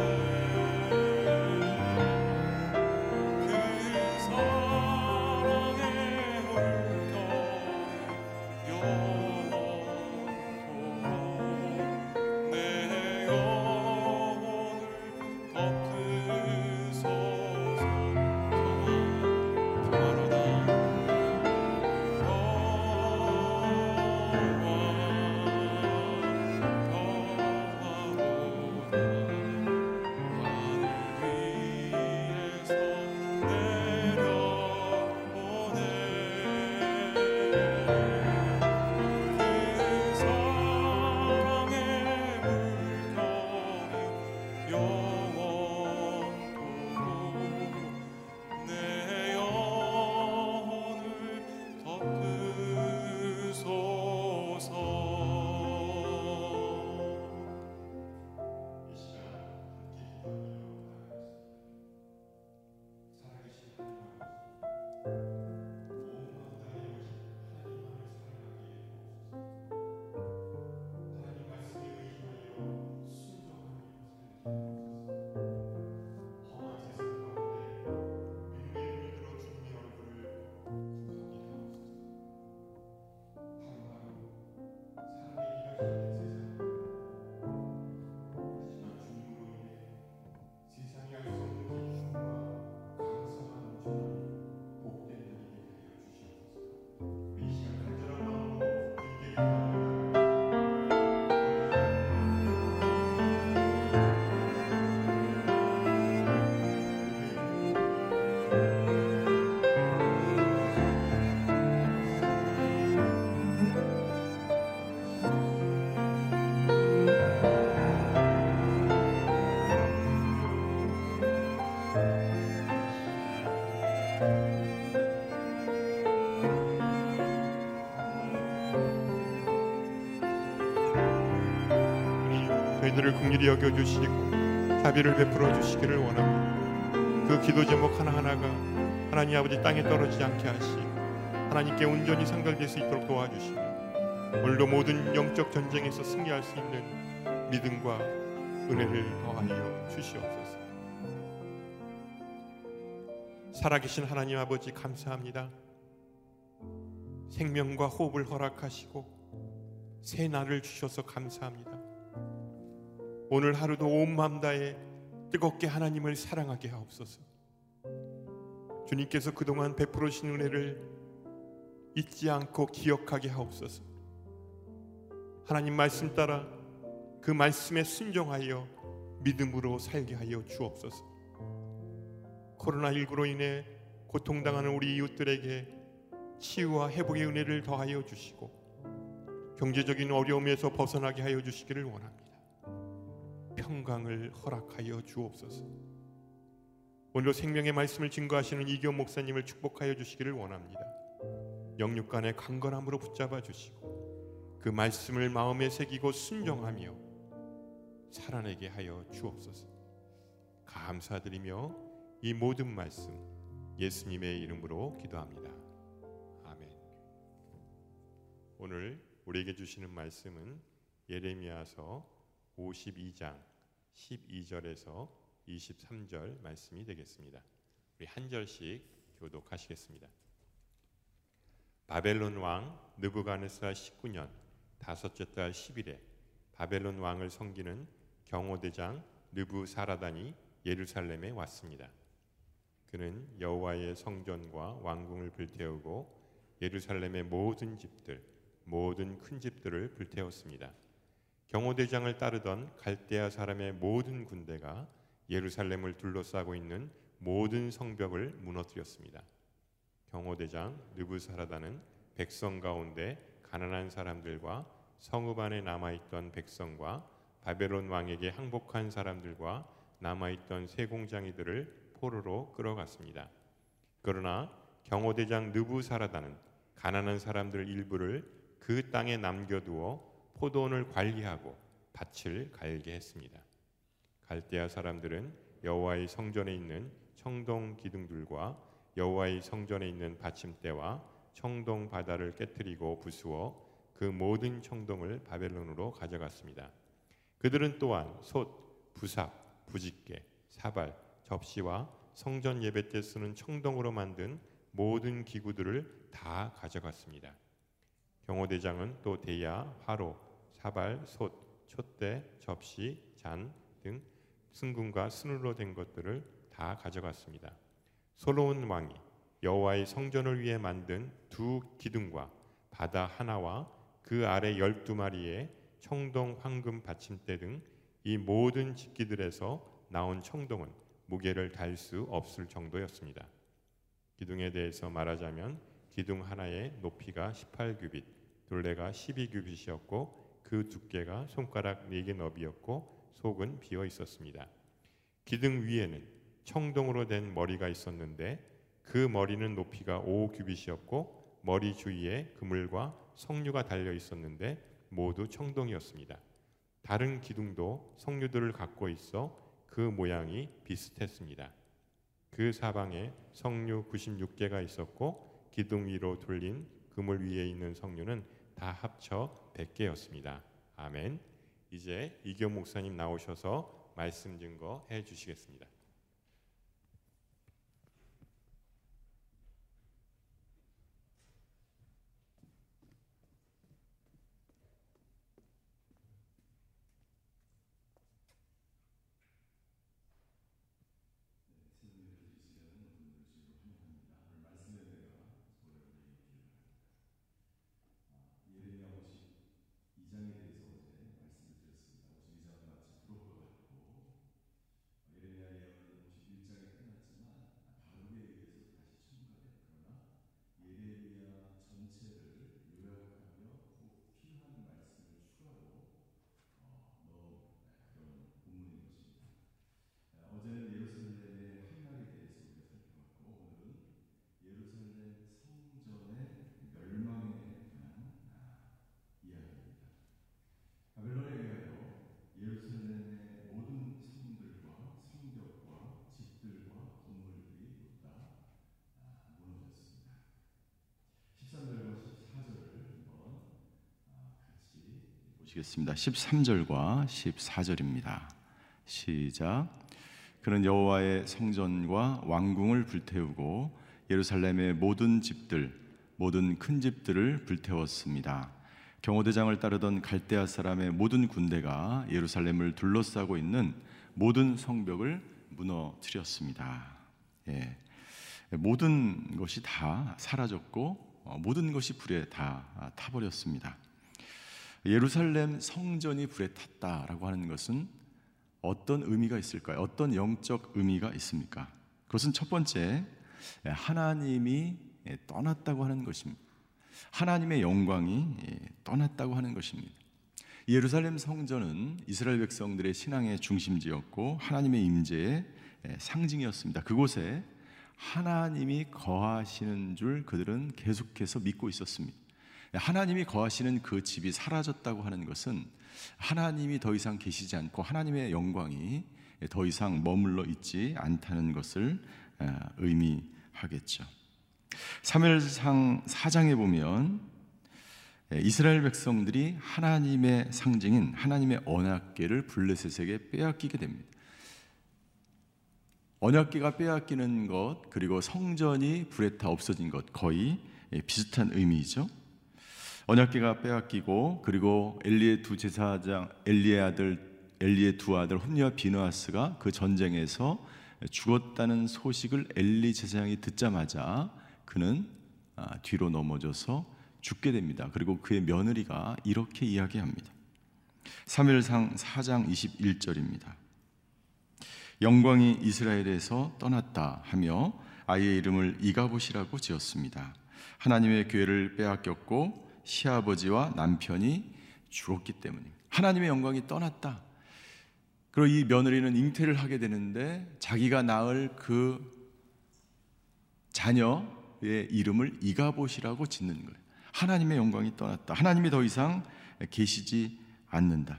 내 저희들을 긍휼히 여겨 주시고 자비를 베풀어 주시기를 원합니다. 그 기도 제목 하나하나가 하나님 아버지 땅에 떨어지지 않게 하시고 하나님께 온전히 상달될 수 있도록 도와주시고 오늘도 모든 영적 전쟁에서 승리할 수 있는 믿음과 은혜를 더하여 주시옵소서. 살아계신 하나님 아버지 감사합니다. 생명과 호흡을 허락하시고 새 날을 주셔서 감사합니다. 오늘 하루도 온 마음 다해 뜨겁게 하나님을 사랑하게 하옵소서. 주님께서 그동안 베풀어 주신 은혜를 잊지 않고 기억하게 하옵소서. 하나님 말씀 따라 그 말씀에 순종하여 믿음으로 살게 하여 주옵소서. 코로나19로 인해 고통당하는 우리 이웃들에게 치유와 회복의 은혜를 더하여 주시고 경제적인 어려움에서 벗어나게 하여 주시기를 원합니다. 평강을 허락하여 주옵소서. 오늘 생명의 말씀을 증거하시는 이교 목사님을 축복하여 주시기를 원합니다. 영육간의 강건함으로 붙잡아 주시고 그 말씀을 마음에 새기고 순종하며 살아내게 하여 주옵소서. 감사드리며 이 모든 말씀 예수님의 이름으로 기도합니다. 아멘. 오늘 우리에게 주시는 말씀은 예레미야서 52장 12절에서 23절 말씀이 되겠습니다. 우리 한 절씩 교독하시겠습니다. 바벨론 왕 느부갓네살 19년 다섯째 달 10일에 바벨론 왕을 섬기는 경호대장 느부사라단이 예루살렘에 왔습니다. 그는 여호와의 성전과 왕궁을 불태우고 예루살렘의 모든 집들, 모든 큰 집들을 불태웠습니다. 경호대장을 따르던 갈대아 사람의 모든 군대가 예루살렘을 둘러싸고 있는 모든 성벽을 무너뜨렸습니다. 경호대장 느부사라다는 백성 가운데 가난한 사람들과 성읍 안에 남아있던 백성과 바벨론 왕에게 항복한 사람들과 남아있던 세공장이들을 포로로 끌어갔습니다. 그러나 경호대장 느부사라다는 가난한 사람들 일부를 그 땅에 남겨두어 포도원을 관리하고 밭을 갈게 했습니다. 갈대아 사람들은 여호와의 성전에 있는 청동 기둥들과 여호와의 성전에 있는 받침대와 청동 바다를 깨뜨리고 부수어 그 모든 청동을 바벨론으로 가져갔습니다. 그들은 또한 솥, 부삽, 부직개, 사발, 접시와 성전 예배 때 쓰는 청동으로 만든 모든 기구들을 다 가져갔습니다. 경호대장은 또 대야, 화로, 사발, 솥, 촛대, 접시, 잔 등 승금과 스누로 된 것들을 다 가져갔습니다. 솔로몬 왕이 여호와의 성전을 위해 만든 두 기둥과 바다 하나와 그 아래 열두 마리의 청동 황금 받침대 등 이 모든 집기들에서 나온 청동은 무게를 달 수 없을 정도였습니다. 기둥에 대해서 말하자면 기둥 하나의 높이가 18규빗, 둘레가 12규빗이었고 그 두께가 손가락 4개 너비였고 속은 비어 있었습니다. 기둥 위에는 청동으로 된 머리가 있었는데 그 머리는 높이가 5규빗이었고 머리 주위에 그물과 석류가 달려 있었는데 모두 청동이었습니다. 다른 기둥도 석류들을 갖고 있어 그 모양이 비슷했습니다. 그 사방에 석류 96개가 있었고 기둥 위로 돌린 그물 위에 있는 석류는 다 합쳐 100개였습니다. 아멘. 이제 이교 목사님 나오셔서 말씀 증거 해 주시겠습니다. 어제는 예루살렘의 한날에 대해서 우리가 살펴봤고 오늘은 예루살렘 성전의 멸망에 관한 아, 이야기입니다. 바벨론에 의하여 예루살렘의 모든 성들과 성벽과 집들과 건물들이 모두 다 아, 무너졌습니다. 13절과 14절을 한번 아, 같이 보시겠습니다. 13절과 14절입니다. 시작. 그는 여호와의 성전과 왕궁을 불태우고 예루살렘의 모든 집들 모든 큰 집들을 불태웠습니다. 경호대장을 따르던 갈대아 사람의 모든 군대가 예루살렘을 둘러싸고 있는 모든 성벽을 무너뜨렸습니다. 예. 모든 것이 다 사라졌고 어, 모든 것이 불에 다 타버렸습니다. 예루살렘 성전이 불에 탔다라고 하는 것은 어떤 의미가 있을까요? 어떤 영적 의미가 있습니까? 그것은 첫 번째 하나님이 떠났다고 하는 것입니다. 하나님의 영광이 떠났다고 하는 것입니다. 예루살렘 성전은 이스라엘 백성들의 신앙의 중심지였고 하나님의 임재의 상징이었습니다. 그곳에 하나님이 거하시는 줄 그들은 계속해서 믿고 있었습니다. 하나님이 거하시는 그 집이 사라졌다고 하는 것은 하나님이 더 이상 계시지 않고 하나님의 영광이 더 이상 머물러 있지 않다는 것을 의미하겠죠. 사무엘상 4장에 보면 이스라엘 백성들이 하나님의 상징인 하나님의 언약궤를 블레셋에게 빼앗기게 됩니다. 언약궤가 빼앗기는 것 그리고 성전이 불에 타 없어진 것 거의 비슷한 의미죠. 언약궤가 빼앗기고 그리고 엘리의 두 제사장 엘리의 아들 엘리의 두 아들 홈리와 비누아스가 그 전쟁에서 죽었다는 소식을 엘리 제사장이 듣자마자 그는 아, 뒤로 넘어져서 죽게 됩니다. 그리고 그의 며느리가 이렇게 이야기합니다. 3일상 4장 21절입니다. 영광이 이스라엘에서 떠났다 하며 아이의 이름을 이가봇이라고 지었습니다. 하나님의 교회를 빼앗겼고 시아버지와 남편이 죽었기 때문입니다. 하나님의 영광이 떠났다. 그리고 이 며느리는 잉태를 하게 되는데 자기가 낳을 그 자녀의 이름을 이가봇이라고 짓는 거예요. 하나님의 영광이 떠났다. 하나님이 더 이상 계시지 않는다.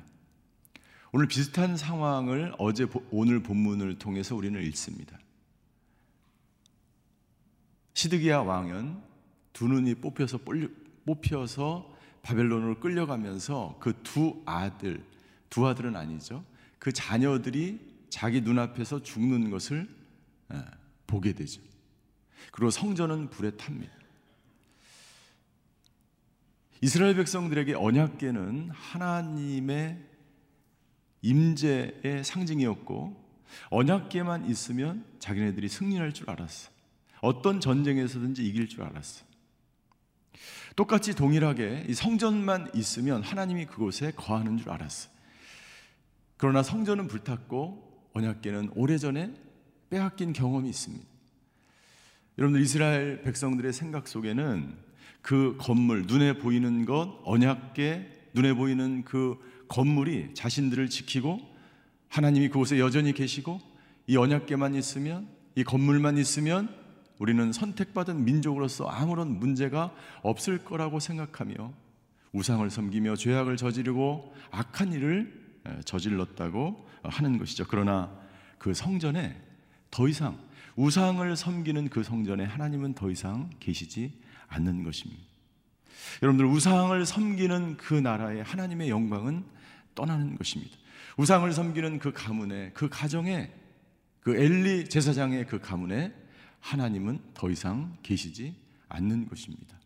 오늘 비슷한 상황을 어제 오늘 본문을 통해서 우리는 읽습니다. 시드기야 왕은 두 눈이 뽑혀서 뽑혀서 바벨론으로 끌려가면서 그 두 아들, 두 아들은 아니죠. 그 자녀들이 자기 눈앞에서 죽는 것을 보게 되죠. 그리고 성전은 불에 탑니다. 이스라엘 백성들에게 언약궤는 하나님의 임재의 상징이었고 언약궤만 있으면 자기네들이 승리할 줄 알았어. 어떤 전쟁에서든지 이길 줄 알았어. 똑같이 동일하게 이 성전만 있으면 하나님이 그곳에 거하는 줄 알았어. 그러나 성전은 불탔고 언약궤는 오래전에 빼앗긴 경험이 있습니다. 여러분들 이스라엘 백성들의 생각 속에는 그 건물 눈에 보이는 것 언약궤 눈에 보이는 그 건물이 자신들을 지키고 하나님이 그곳에 여전히 계시고 이 언약궤만 있으면 이 건물만 있으면 우리는 선택받은 민족으로서 아무런 문제가 없을 거라고 생각하며 우상을 섬기며 죄악을 저지르고 악한 일을 저질렀다고 하는 것이죠. 그러나 그 성전에 더 이상 우상을 섬기는 그 성전에 하나님은 더 이상 계시지 않는 것입니다. 여러분들 우상을 섬기는 그 나라의 하나님의 영광은 떠나는 것입니다. 우상을 섬기는 그 가문에 그 가정에 그 엘리 제사장의 그 가문에 하나님은 더 이상 계시지 않는 것입니다.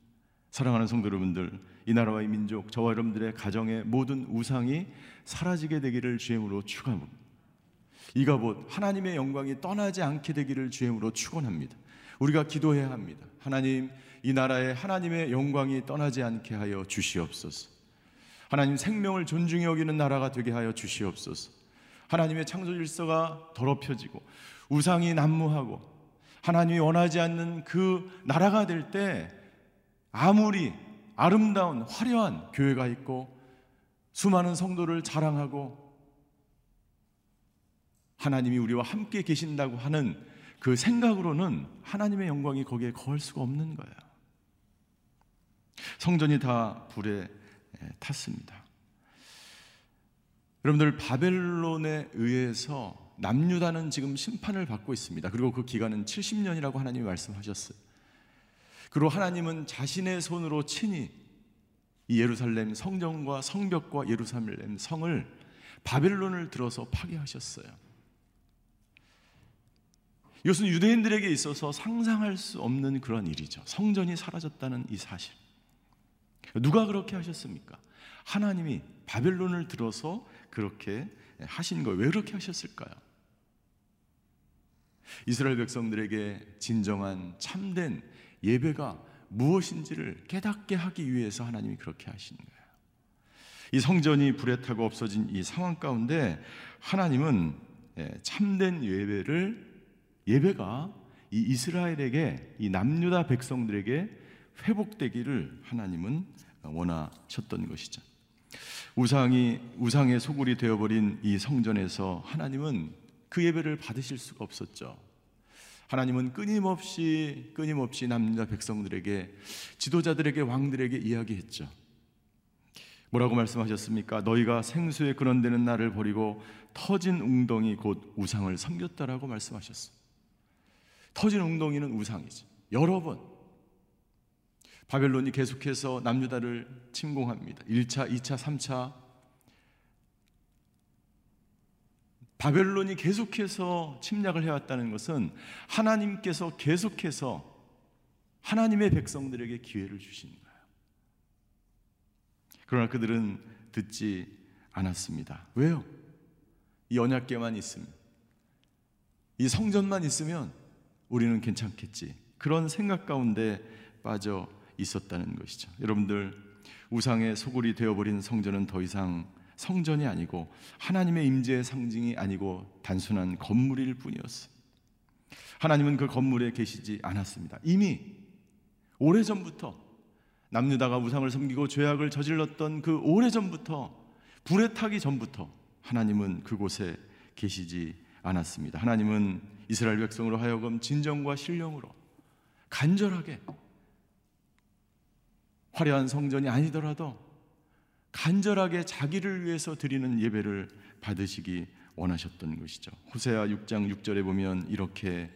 사랑하는 성도 여러분들, 이 나라와 이 민족, 저와 여러분들의 가정의 모든 우상이 사라지게 되기를 주임으로 축원합니다. 이가봇 하나님의 영광이 떠나지 않게 되기를 주임으로 축원합니다. 우리가 기도해야 합니다. 하나님, 이 나라에 하나님의 영광이 떠나지 않게 하여 주시옵소서. 하나님 생명을 존중해 여기는 나라가 되게 하여 주시옵소서. 하나님의 창조 질서가 더럽혀지고 우상이 난무하고 하나님이 원하지 않는 그 나라가 될 때 아무리 아름다운 화려한 교회가 있고 수많은 성도를 자랑하고 하나님이 우리와 함께 계신다고 하는 그 생각으로는 하나님의 영광이 거기에 거할 수가 없는 거예요. 성전이 다 불에 탔습니다. 여러분들 바벨론에 의해서 남유다는 지금 심판을 받고 있습니다. 그리고 그 기간은 70년이라고 하나님이 말씀하셨어요. 그리고 하나님은 자신의 손으로 친히 이 예루살렘 성전과 성벽과 예루살렘 성을 바벨론을 들어서 파괴하셨어요. 이것은 유대인들에게 있어서 상상할 수 없는 그런 일이죠. 성전이 사라졌다는 이 사실. 누가 그렇게 하셨습니까? 하나님이 바벨론을 들어서 그렇게 하신 거예요. 왜 그렇게 하셨을까요? 이스라엘 백성들에게 진정한 참된 예배가 무엇인지를 깨닫게 하기 위해서 하나님이 그렇게 하신 거예요. 이 성전이 불에 타고 없어진 이 상황 가운데 하나님은 예, 참된 예배를 예배가 이 이스라엘에게 이 남유다 백성들에게 회복되기를 하나님은 원하셨던 것이죠. 우상이 우상의 소굴이 되어버린 이 성전에서 하나님은 그 예배를 받으실 수가 없었죠. 하나님은 끊임없이 끊임없이 남자 백성들에게 지도자들에게 왕들에게 이야기했죠. 뭐라고 말씀하셨습니까? 너희가 생수에 근원되는 나를 버리고 터진 웅덩이 곧 우상을 섬겼다라고 말씀하셨어. 터진 웅덩이는 우상이지. 여러 번 바벨론이 계속해서 남유다를 침공합니다. 1차, 2차, 3차 바벨론이 계속해서 침략을 해왔다는 것은 하나님께서 계속해서 하나님의 백성들에게 기회를 주신 거예요. 그러나 그들은 듣지 않았습니다. 왜요? 이 언약계만 있으면, 이 성전만 있으면 우리는 괜찮겠지. 그런 생각 가운데 빠져 있었다는 것이죠. 여러분들, 우상의 소굴이 되어버린 성전은 더 이상 성전이 아니고 하나님의 임재의 상징이 아니고 단순한 건물일 뿐이었어요. 하나님은 그 건물에 계시지 않았습니다. 이미 오래전부터 남유다가 우상을 섬기고 죄악을 저질렀던 그 오래전부터 불에 타기 전부터 하나님은 그곳에 계시지 않았습니다. 하나님은 이스라엘 백성으로 하여금 진정과 신령으로 간절하게 화려한 성전이 아니더라도 간절하게 자기를 위해서 드리는 예배를 받으시기 원하셨던 것이죠. 호세아 6장 6절에 보면 이렇게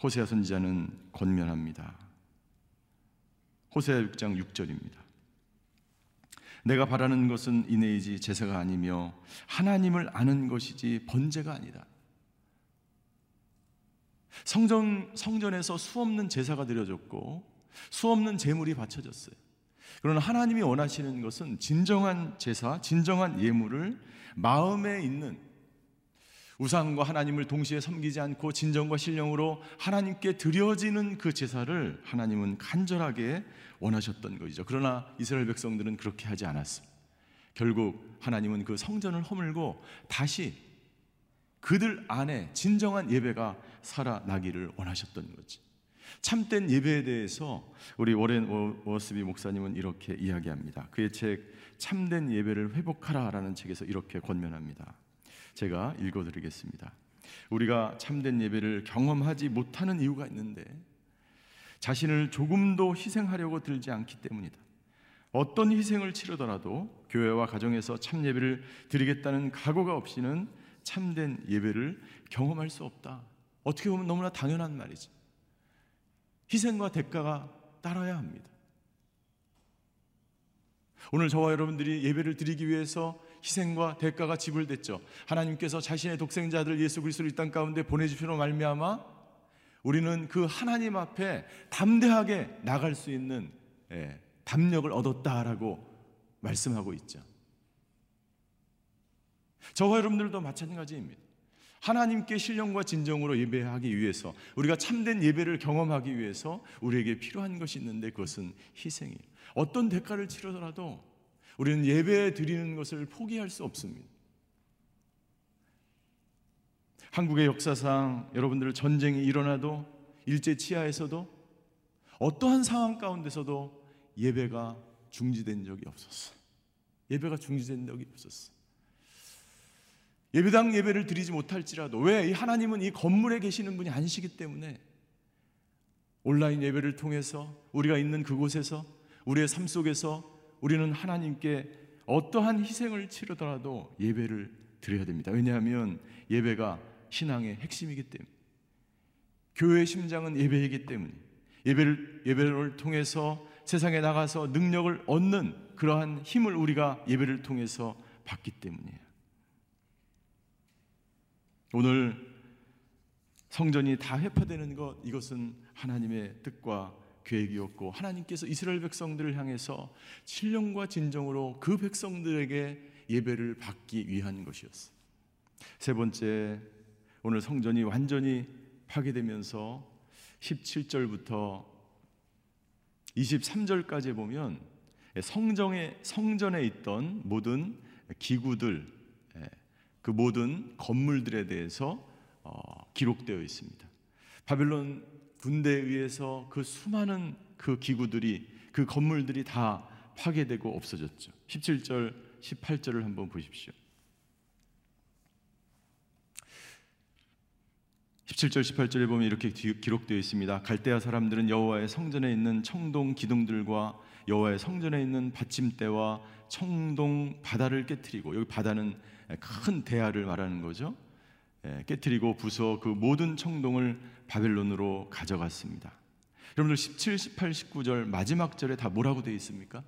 호세아 선지자는 권면합니다. 호세아 6장 6절입니다. 내가 바라는 것은 이내이지 제사가 아니며 하나님을 아는 것이지 번제가 아니다. 성전 성전에서 수없는 제사가 드려졌고 수없는 제물이 바쳐졌어요. 그러나 하나님이 원하시는 것은 진정한 제사, 진정한 예물을 마음에 있는 우상과 하나님을 동시에 섬기지 않고 진정과 신령으로 하나님께 드려지는 그 제사를 하나님은 간절하게 원하셨던 것이죠. 그러나 이스라엘 백성들은 그렇게 하지 않았습니다. 결국 하나님은 그 성전을 허물고 다시 그들 안에 진정한 예배가 살아나기를 원하셨던 거지. 참된 예배에 대해서 우리 워렌 워스비 목사님은 이렇게 이야기합니다. 그의 책 참된 예배를 회복하라라는 책에서 이렇게 권면합니다. 제가 읽어 드리겠습니다. 우리가 참된 예배를 경험하지 못하는 이유가 있는데 자신을 조금도 희생하려고 들지 않기 때문이다. 어떤 희생을 치르더라도 교회와 가정에서 참 예배를 드리겠다는 각오가 없이는 참된 예배를 경험할 수 없다. 어떻게 보면 너무나 당연한 말이지. 희생과 대가가 따라야 합니다. 오늘 저와 여러분들이 예배를 드리기 위해서 희생과 대가가 지불됐죠. 하나님께서 자신의 독생자 들 예수 그리스도를 이 땅 가운데 보내주시로 말미암아 우리는 그 하나님 앞에 담대하게 나갈 수 있는 예, 담력을 얻었다라고 말씀하고 있죠. 저와 여러분들도 마찬가지입니다. 하나님께 신령과 진정으로 예배하기 위해서 우리가 참된 예배를 경험하기 위해서 우리에게 필요한 것이 있는데 그것은 희생이에요. 어떤 대가를 치르더라도 우리는 예배 드리는 것을 포기할 수 없습니다. 한국의 역사상 여러분들 전쟁이 일어나도 일제 치하에서도 어떠한 상황 가운데서도 예배가 중지된 적이 없었어요. 예배가 중지된 적이 없었어요. 예배당 예배를 드리지 못할지라도 왜 하나님은 이 건물에 계시는 분이 아니시기 때문에 온라인 예배를 통해서 우리가 있는 그곳에서 우리의 삶 속에서 우리는 하나님께 어떠한 희생을 치르더라도 예배를 드려야 됩니다. 왜냐하면 예배가 신앙의 핵심이기 때문에 교회의 심장은 예배이기 때문에 예배를 예배를 통해서 세상에 나가서 능력을 얻는 그러한 힘을 우리가 예배를 통해서 받기 때문이에요. 오늘 성전이 다 회파되는 것 이것은 하나님의 뜻과 계획이었고 하나님께서 이스라엘 백성들을 향해서 신령과 진정으로 그 백성들에게 예배를 받기 위한 것이었어. 세 번째 오늘 성전이 완전히 파괴되면서 17절부터 23절까지 보면 성정에 성전에 있던 모든 기구들 그 모든 건물들에 대해서 어, 기록되어 있습니다. 바벨론 군대에 의해서 그 수많은 그 기구들이 그 건물들이 다 파괴되고 없어졌죠. 17절, 18절을 한번 보십시오. 17절 18절에 보면 이렇게 기록되어 있습니다. 갈대아 사람들은 여호와의 성전에 있는 청동 기둥들과 여호와의 성전에 있는 받침대와 청동 바다를 깨뜨리고 여기 바다는 큰 대야를 말하는 거죠. 예, 깨뜨리고 부숴 그 모든 청동을 바벨론으로 가져갔습니다. 여러분들 17, 18, 19절 마지막 절에 다 뭐라고 되어 있습니까?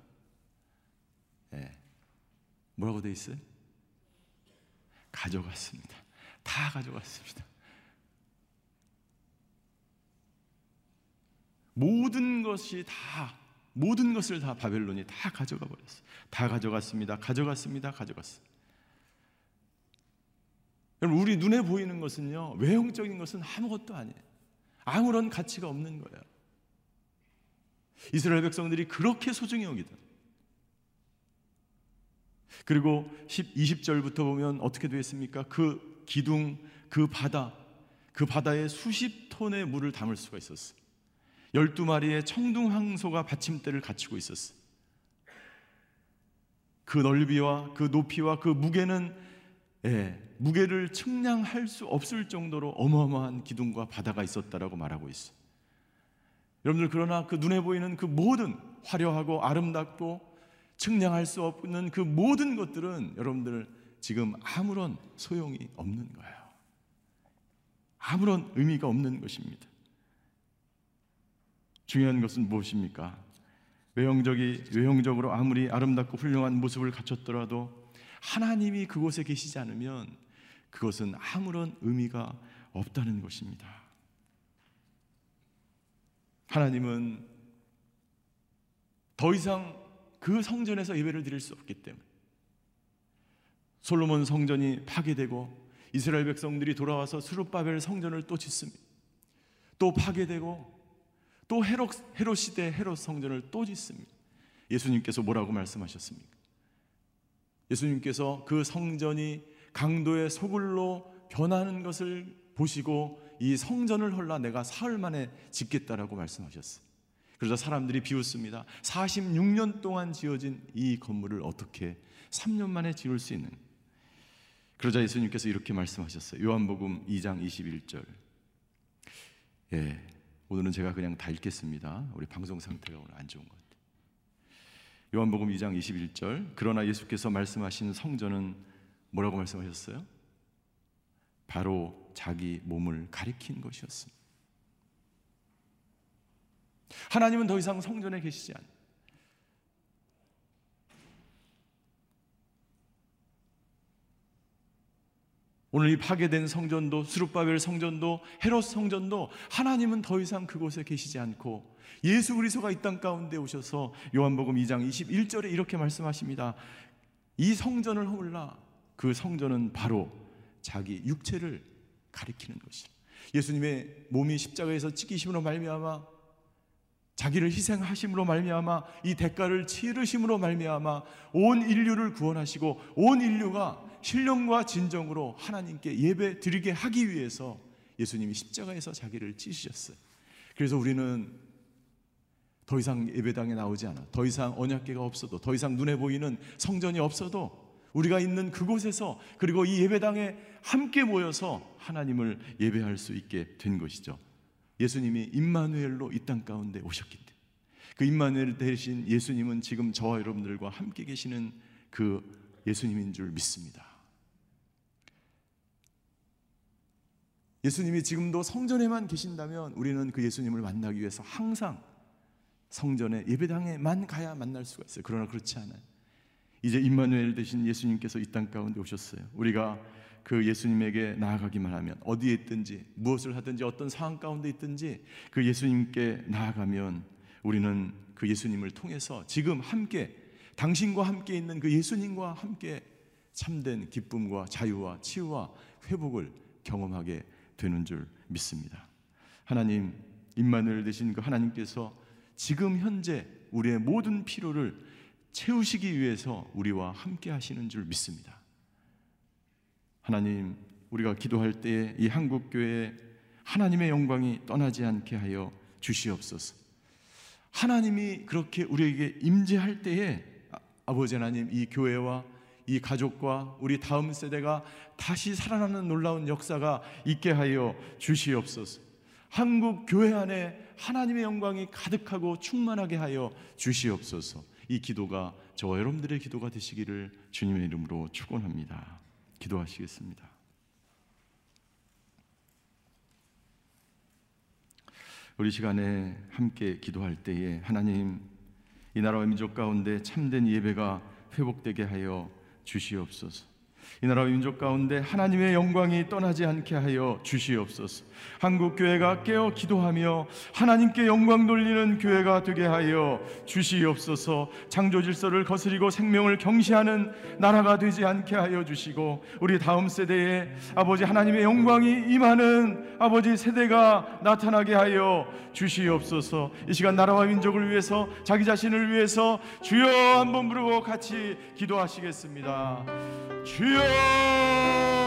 예. 뭐라고 되어 있어요? 가져갔습니다. 다 가져갔습니다. 모든 것이 다 모든 것을 다 바벨론이 다 가져가 버렸어요. 다 가져갔습니다. 가져갔습니다. 가져갔어요. 여러분 우리 눈에 보이는 것은요 외형적인 것은 아무것도 아니에요. 아무런 가치가 없는 거예요. 이스라엘 백성들이 그렇게 소중히 여기던 그리고 10, 20절부터 보면 어떻게 되었습니까? 그 기둥, 그 바다, 그 바다에 수십 톤의 물을 담을 수가 있었어요. 12마리의 청둥항소가 받침대를 갖추고 있었어요. 그 넓이와 그 높이와 그 무게는 예, 무게를 측량할 수 없을 정도로 어마어마한 기둥과 바다가 있었다라고 말하고 있어요. 여러분들 그러나 그 눈에 보이는 그 모든 화려하고 아름답고 측량할 수 없는 그 모든 것들은 여러분들 지금 아무런 소용이 없는 거예요. 아무런 의미가 없는 것입니다. 중요한 것은 무엇입니까? 외형적이 외형적으로 아무리 아름답고 훌륭한 모습을 갖췄더라도 하나님이 그곳에 계시지 않으면 그것은 아무런 의미가 없다는 것입니다. 하나님은 더 이상 그 성전에서 예배를 드릴 수 없기 때문에 솔로몬 성전이 파괴되고 이스라엘 백성들이 돌아와서 수르바벨 성전을 또 짓습니다. 또 파괴되고 또 헤롯, 헤롯 시대 헤롯 성전을 또 짓습니다. 예수님께서 뭐라고 말씀하셨습니까? 예수님께서 그 성전이 강도의 소굴로 변하는 것을 보시고 이 성전을 헐라 내가 사흘 만에 짓겠다라고 말씀하셨어요. 그러자 사람들이 비웃습니다. 46년 동안 지어진 이 건물을 어떻게 3년 만에 지을 수 있는? 그러자 예수님께서 이렇게 말씀하셨어요. 요한복음 2장 21절. 예, 오늘은 제가 그냥 다 읽겠습니다. 우리 방송 상태가 오늘 안 좋은 것 같아요. 요한복음 2장 21절. 그러나 예수께서 말씀하신 성전은 뭐라고 말씀하셨어요? 바로 자기 몸을 가리킨 것이었습니다. 하나님은 더 이상 성전에 계시지 않. 오늘 이 파괴된 성전도 수르바벨 성전도 헤롯 성전도 하나님은 더 이상 그곳에 계시지 않고 예수 그리스도가 이 땅 가운데 오셔서 요한복음 2장 21절에 이렇게 말씀하십니다. 이 성전을 허물라 그 성전은 바로 자기 육체를 가리키는 것이. 예수님의 몸이 십자가에서 찢기심으로 말미암아 자기를 희생하심으로 말미암아 이 대가를 치르심으로 말미암아 온 인류를 구원하시고 온 인류가 신령과 진정으로 하나님께 예배 드리게 하기 위해서 예수님이 십자가에서 자기를 찢으셨어요. 그래서 우리는 더 이상 예배당에 나오지 않아. 더 이상 언약계가 없어도 더 이상 눈에 보이는 성전이 없어도 우리가 있는 그곳에서 그리고 이 예배당에 함께 모여서 하나님을 예배할 수 있게 된 것이죠. 예수님이 임마누엘로 이 땅 가운데 오셨기 때문에 그 임마누엘 대신 예수님은 지금 저와 여러분들과 함께 계시는 그 예수님인 줄 믿습니다. 예수님이 지금도 성전에만 계신다면 우리는 그 예수님을 만나기 위해서 항상 성전에 예배당에만 가야 만날 수가 있어요. 그러나 그렇지 않아요. 이제 임마누엘 되신 예수님께서 이 땅 가운데 오셨어요. 우리가 그 예수님에게 나아가기만 하면 어디에 있든지 무엇을 하든지 어떤 상황 가운데 있든지 그 예수님께 나아가면 우리는 그 예수님을 통해서 지금 함께 당신과 함께 있는 그 예수님과 함께 참된 기쁨과 자유와 치유와 회복을 경험하게 되는 줄 믿습니다. 하나님 임마누엘 되신 그 하나님께서 지금 현재 우리의 모든 필요를 채우시기 위해서 우리와 함께 하시는 줄 믿습니다. 하나님, 우리가 기도할 때에 이 한국 교회에 하나님의 영광이 떠나지 않게 하여 주시옵소서. 하나님이 그렇게 우리에게 임재할 때에 아, 아버지 하나님 이 교회와 이 가족과 우리 다음 세대가 다시 살아나는 놀라운 역사가 있게 하여 주시옵소서. 한국 교회 안에 하나님의 영광이 가득하고 충만하게 하여 주시옵소서. 이 기도가 저와 여러분들의 기도가 되시기를 주님의 이름으로 축원합니다. 기도하시겠습니다. 우리 시간에 함께 기도할 때에 하나님 이 나라와 민족 가운데 참된 예배가 회복되게 하여 주시옵소서. 이 나라와 민족 가운데 하나님의 영광이 떠나지 않게 하여 주시옵소서. 한국 교회가 깨어 기도하며 하나님께 영광 돌리는 교회가 되게 하여 주시옵소서. 창조 질서를 거스리고 생명을 경시하는 나라가 되지 않게 하여 주시고 우리 다음 세대에 아버지 하나님의 영광이 임하는 아버지 세대가 나타나게 하여 주시옵소서. 이 시간 나라와 민족을 위해서 자기 자신을 위해서 주여 한번 부르고 같이 기도하시겠습니다. 주여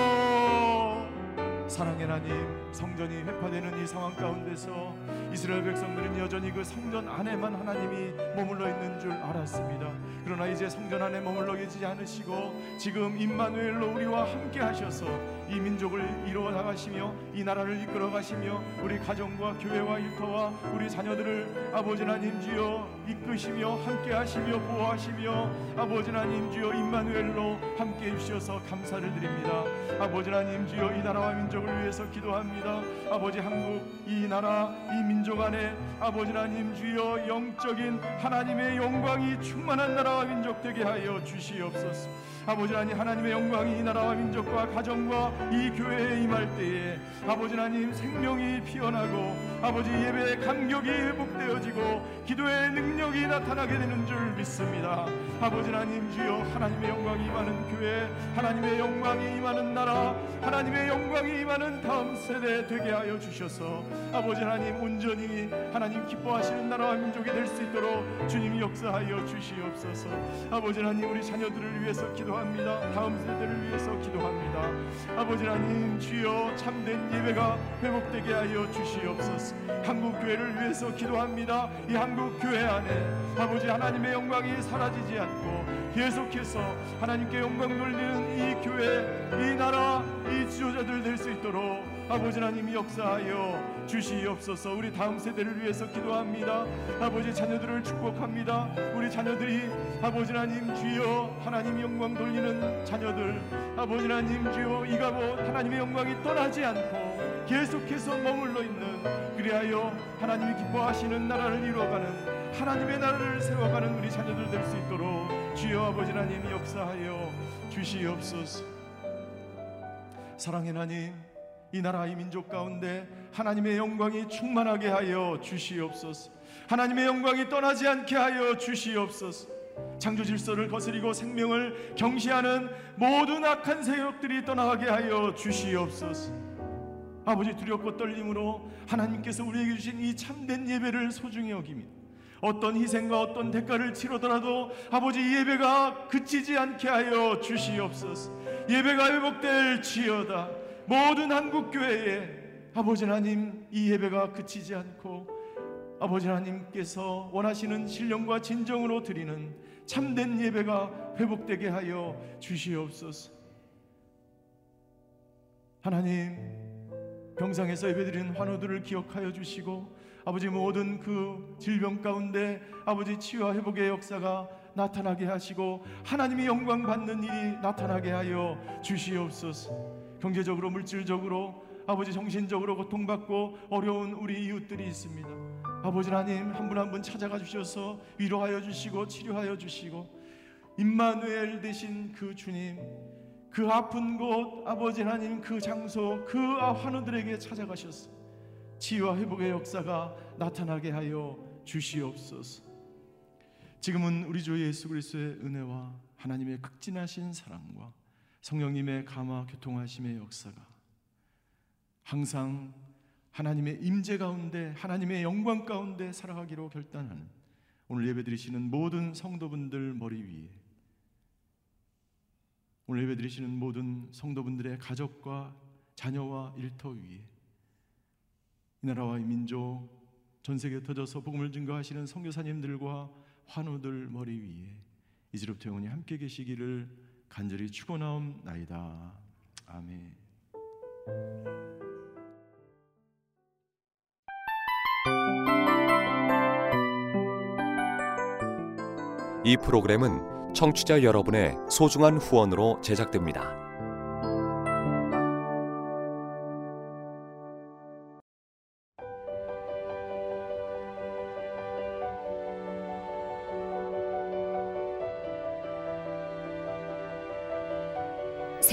사랑의 하나님 성전이 회파되는 이 상황 가운데서 이스라엘 백성들은 여전히 그 성전 안에만 하나님이 머물러 있는 줄 알았습니다. 그러나 이제 성전 안에 머물러 계시지 않으시고 지금 임마누엘로 우리와 함께 하셔서 이 민족을 이루어 나가시며 이 나라를 이끌어 가시며 우리 가정과 교회와 일터와 우리 자녀들을 아버지 하나님 주여 이끄시며 함께 하시며 보호하시며 아버지 하나님 주여 임마누엘로 함께 해 주셔서 감사를 드립니다. 아버지 하나님 주여 이 나라와 민족을 위해서 기도합니다. 아버지 한국 이 나라 이 민족 안에 아버지 하나님 주여 영적인 하나님의 영광이 충만한 나라와 민족 되게 하여 주시옵소서. 아버지 하나님 하나님의 영광이 이 나라와 민족과 가정과 이 교회에 임할 때에 아버지 하나님 생명이 피어나고 아버지 예배의 감격이 회복되어지고 기도의 능력이 나타나게 되는 줄 믿습니다 아버지 하나님 주여 하나님의 영광이 임하는 교회 하나님의 영광이 임하는 나라 하나님의 영광이 임하는 다음 세대 되게 하여 주셔서 아버지 하나님 온전히 하나님 기뻐하시는 나라와 민족이 될 수 있도록 주님이 역사하여 주시옵소서. 아버지 하나님 우리 자녀들을 위해서 기도합니다. 다음 세대를 위해서 기도합니다. 아버지 하나님 주여 참된 예배가 회복되게 하여 주시옵소서. 한국 교회를 위해서 기도합니다. 이 한국 교회 안에 아버지 하나님의 영광이 사라지지 않고 계속해서 하나님께 영광 돌리는 이 교회 이 나라 이 지도자들 될 수 있도록 아버지 하나님 역사하여 주시옵소서. 우리 다음 세대를 위해서 기도합니다. 아버지 자녀들을 축복합니다. 우리 자녀들이 아버지 하나님 주여 하나님 영광 돌리는 자녀들 아버지 하나님 주여 이가보 하나님의 영광이 떠나지 않고 계속해서 머물러 있는 그리하여 하나님이 기뻐하시는 나라를 이루어가는 하나님의 나라를 세워가는 우리 자녀들 될 수 있도록 주여 아버지 하나님 역사하여 주시옵소서. 사랑의 하나님 이 나라 이 민족 가운데 하나님의 영광이 충만하게 하여 주시옵소서. 하나님의 영광이 떠나지 않게 하여 주시옵소서. 창조 질서를 거스리고 생명을 경시하는 모든 악한 세력들이 떠나가게 하여 주시옵소서. 아버지 두렵고 떨림으로 하나님께서 우리에게 주신 이 참된 예배를 소중히 여깁니다 어떤 희생과 어떤 대가를 치르더라도 아버지 예배가 그치지 않게 하여 주시옵소서 예배가 회복될 지어다 모든 한국 교회에 아버지 하나님 이 예배가 그치지 않고 아버지 하나님께서 원하시는 신령과 진정으로 드리는 참된 예배가 회복되게 하여 주시옵소서. 하나님 병상에서 예배드리는 환우들을 기억하여 주시고 아버지 모든 그 질병 가운데 아버지 치유와 회복의 역사가 나타나게 하시고 하나님이 영광 받는 일이 나타나게 하여 주시옵소서. 경제적으로 물질적으로 아버지 정신적으로 고통받고 어려운 우리 이웃들이 있습니다. 아버지 하나님 한 분 한 분 찾아가 주셔서 위로하여 주시고 치료하여 주시고 임마누엘 되신 그 주님 그 아픈 곳 아버지 하나님 그 장소 그 환우들에게 찾아가셔서 치유와 회복의 역사가 나타나게 하여 주시옵소서. 지금은 우리 주 예수 그리스도의 은혜와 하나님의 극진하신 사랑과 성령님의 감화 교통하심의 역사가 항상 하나님의 임재 가운데 하나님의 영광 가운데 살아가기로 결단하는 오늘 예배드리시는 모든 성도분들 머리 위에 오늘 예배드리시는 모든 성도분들의 가족과 자녀와 일터 위에 이 나라와 이 민족 전 세계에 터져서 복음을 증거하시는 선교사님들과 환우들 머리 위에 이제부터 영원히 함께 계시기를 간절히 축원하옵나이다. 아멘. 이 프로그램은 청취자 여러분의 소중한 후원으로 제작됩니다.